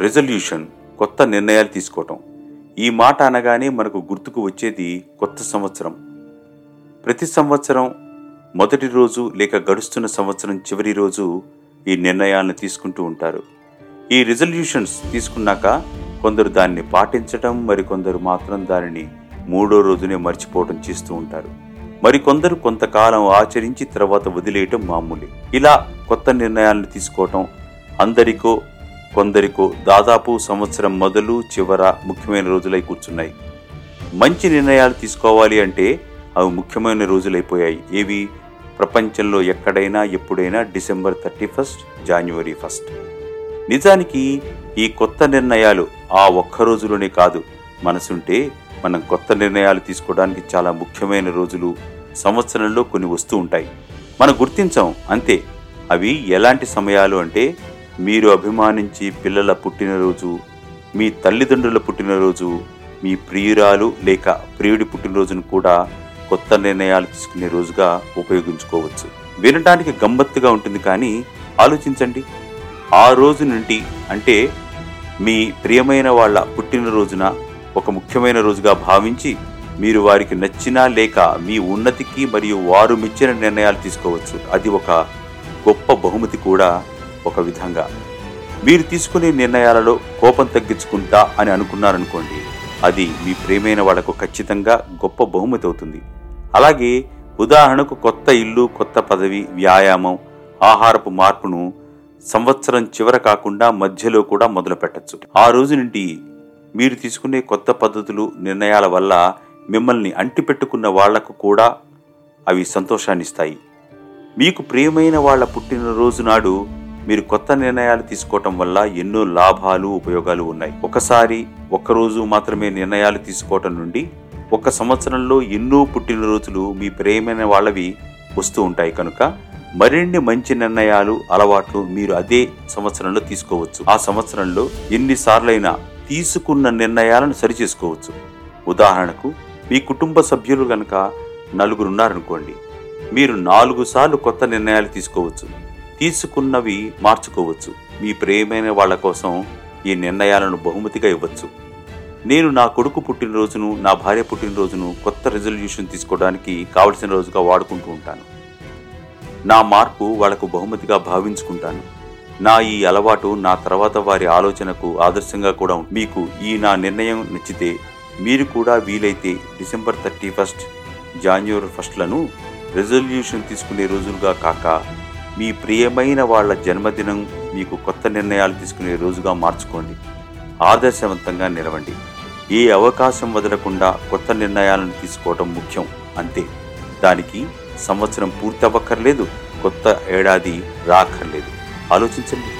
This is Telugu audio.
రెజల్యూషన్ కొత్త నిర్ణయాలు తీసుకోవటం. ఈ మాట అనగానే మనకు గుర్తుకు వచ్చేది కొత్త సంవత్సరం. ప్రతి సంవత్సరం మొదటి రోజు లేక గడుస్తున్న సంవత్సరం చివరి రోజు ఈ నిర్ణయాలను తీసుకుంటూ ఉంటారు. ఈ రిజల్యూషన్స్ తీసుకున్నాక కొందరు దాన్ని పాటించటం మరికొందరు మాత్రం దానిని మూడో రోజునే మర్చిపోవడం చేస్తూ ఉంటారు. మరికొందరు కొంతకాలం ఆచరించి తర్వాత వదిలేయటం మామూలే. ఇలా కొత్త నిర్ణయాలను తీసుకోవటం అందరికో కొందరికో దాదాపు సంవత్సరం మొదలు చివర ముఖ్యమైన రోజులై కూర్చున్నాయి. మంచి నిర్ణయాలు తీసుకోవాలి అంటే అవి ముఖ్యమైన రోజులైపోయాయి. ఏవి? ప్రపంచంలో ఎక్కడైనా ఎప్పుడైనా డిసెంబర్ థర్టీ ఫస్ట్ జనవరి ఫస్ట్. నిజానికి ఈ కొత్త నిర్ణయాలు ఆ ఒక్క రోజులోనే కాదు. మనసుంటే మనం కొత్త నిర్ణయాలు తీసుకోవడానికి చాలా ముఖ్యమైన రోజులు సంవత్సరంలో కొన్ని వస్తూ ఉంటాయి. మనం గుర్తించాం అంతే. అవి ఎలాంటి సమయాలు అంటే మీరు అభిమానించి పిల్లల పుట్టినరోజు మీ తల్లిదండ్రుల పుట్టినరోజు మీ ప్రియురాలు లేక ప్రియుడి పుట్టినరోజును కూడా కొత్త నిర్ణయాలు తీసుకునే రోజుగా ఉపయోగించుకోవచ్చు. వినడానికి గమ్మత్తుగా ఉంటుంది కానీ ఆలోచించండి. ఆ రోజు నుండి అంటే మీ ప్రియమైన వాళ్ళ పుట్టినరోజున ఒక ముఖ్యమైన రోజుగా భావించి మీరు వారికి నచ్చినా లేక మీ ఉన్నతికి మరియు వారు మెచ్చిన నిర్ణయాలు తీసుకోవచ్చు. అది ఒక గొప్ప బహుమతి కూడా ఒక విధంగా. మీరు తీసుకునే నిర్ణయాలలో కోపం తగ్గించుకుంటా అని అనుకున్నారనుకోండి అది మీ ప్రేమైన వాళ్ళకు ఖచ్చితంగా గొప్ప బహుమతి అవుతుంది. అలాగే ఉదాహరణకు కొత్త ఇల్లు కొత్త పదవి వ్యాయామం ఆహారపు మార్పును సంవత్సరం చివర కాకుండా మధ్యలో కూడా మొదలు పెట్టచ్చు ఆ రోజు నుండి మీరు తీసుకునే కొత్త పద్ధతులు నిర్ణయాల వల్ల మిమ్మల్ని అంటిపెట్టుకున్న వాళ్ళకు కూడా అవి సంతోషాన్నిస్తాయి. మీకు ప్రియమైన వాళ్ళ పుట్టినరోజు నాడు మీరు కొత్త నిర్ణయాలు తీసుకోవటం వల్ల ఎన్నో లాభాలు ఉపయోగాలు ఉన్నాయి. ఒకసారి ఒక్కరోజు మాత్రమే నిర్ణయాలు తీసుకోవటం నుండి ఒక సంవత్సరంలో ఎన్నో పుట్టినరోజులు మీ ప్రేమైన వాళ్ళవి వస్తూ ఉంటాయి కనుక మరిన్ని మంచి నిర్ణయాలు అలవాట్లు మీరు అదే సంవత్సరంలో తీసుకోవచ్చు. ఆ సంవత్సరంలో ఎన్నిసార్లైనా తీసుకున్న నిర్ణయాలను సరిచేసుకోవచ్చు. ఉదాహరణకు మీ కుటుంబ సభ్యులు కనుక నలుగురున్నారనుకోండి మీరు నాలుగు సార్లు కొత్త నిర్ణయాలు తీసుకోవచ్చు. తీసుకున్నవి మార్చుకోవచ్చు. మీ ప్రియమైన వాళ్ళ కోసం ఈ నిర్ణయాలను బహుమతిగా ఇవ్వచ్చు. నేను నా కొడుకు పుట్టినరోజును నా భార్య పుట్టినరోజును కొత్త రెజల్యూషన్ తీసుకోవడానికి కావలసిన రోజుగా వాడుకుంటూ ఉంటాను. నా మార్పు వాళ్ళకు బహుమతిగా భావించుకుంటాను. నా ఈ అలవాటు నా తర్వాత వారి ఆలోచనకు ఆదర్శంగా కూడా మీకు ఈ నా నిర్ణయం నచ్చితే మీరు కూడా వీలైతే డిసెంబర్ థర్టీ ఫస్ట్ జాన్యువరి ఫస్ట్లను రెజల్యూషన్ తీసుకునే రోజులుగా కాక మీ ప్రియమైన వాళ్ళ జన్మదినం మీకు కొత్త నిర్ణయాలు తీసుకునే రోజుగా మార్చుకోండి. ఆదర్శవంతంగా నిలవండి. ఏ అవకాశం వదలకుండా కొత్త నిర్ణయాలను తీసుకోవడం ముఖ్యం అంతే. దానికి సంవత్సరం పూర్తి అవ్వక్కర్లేదు కొత్త ఏడాది రాక్కర్లేదు. ఆలోచించండి.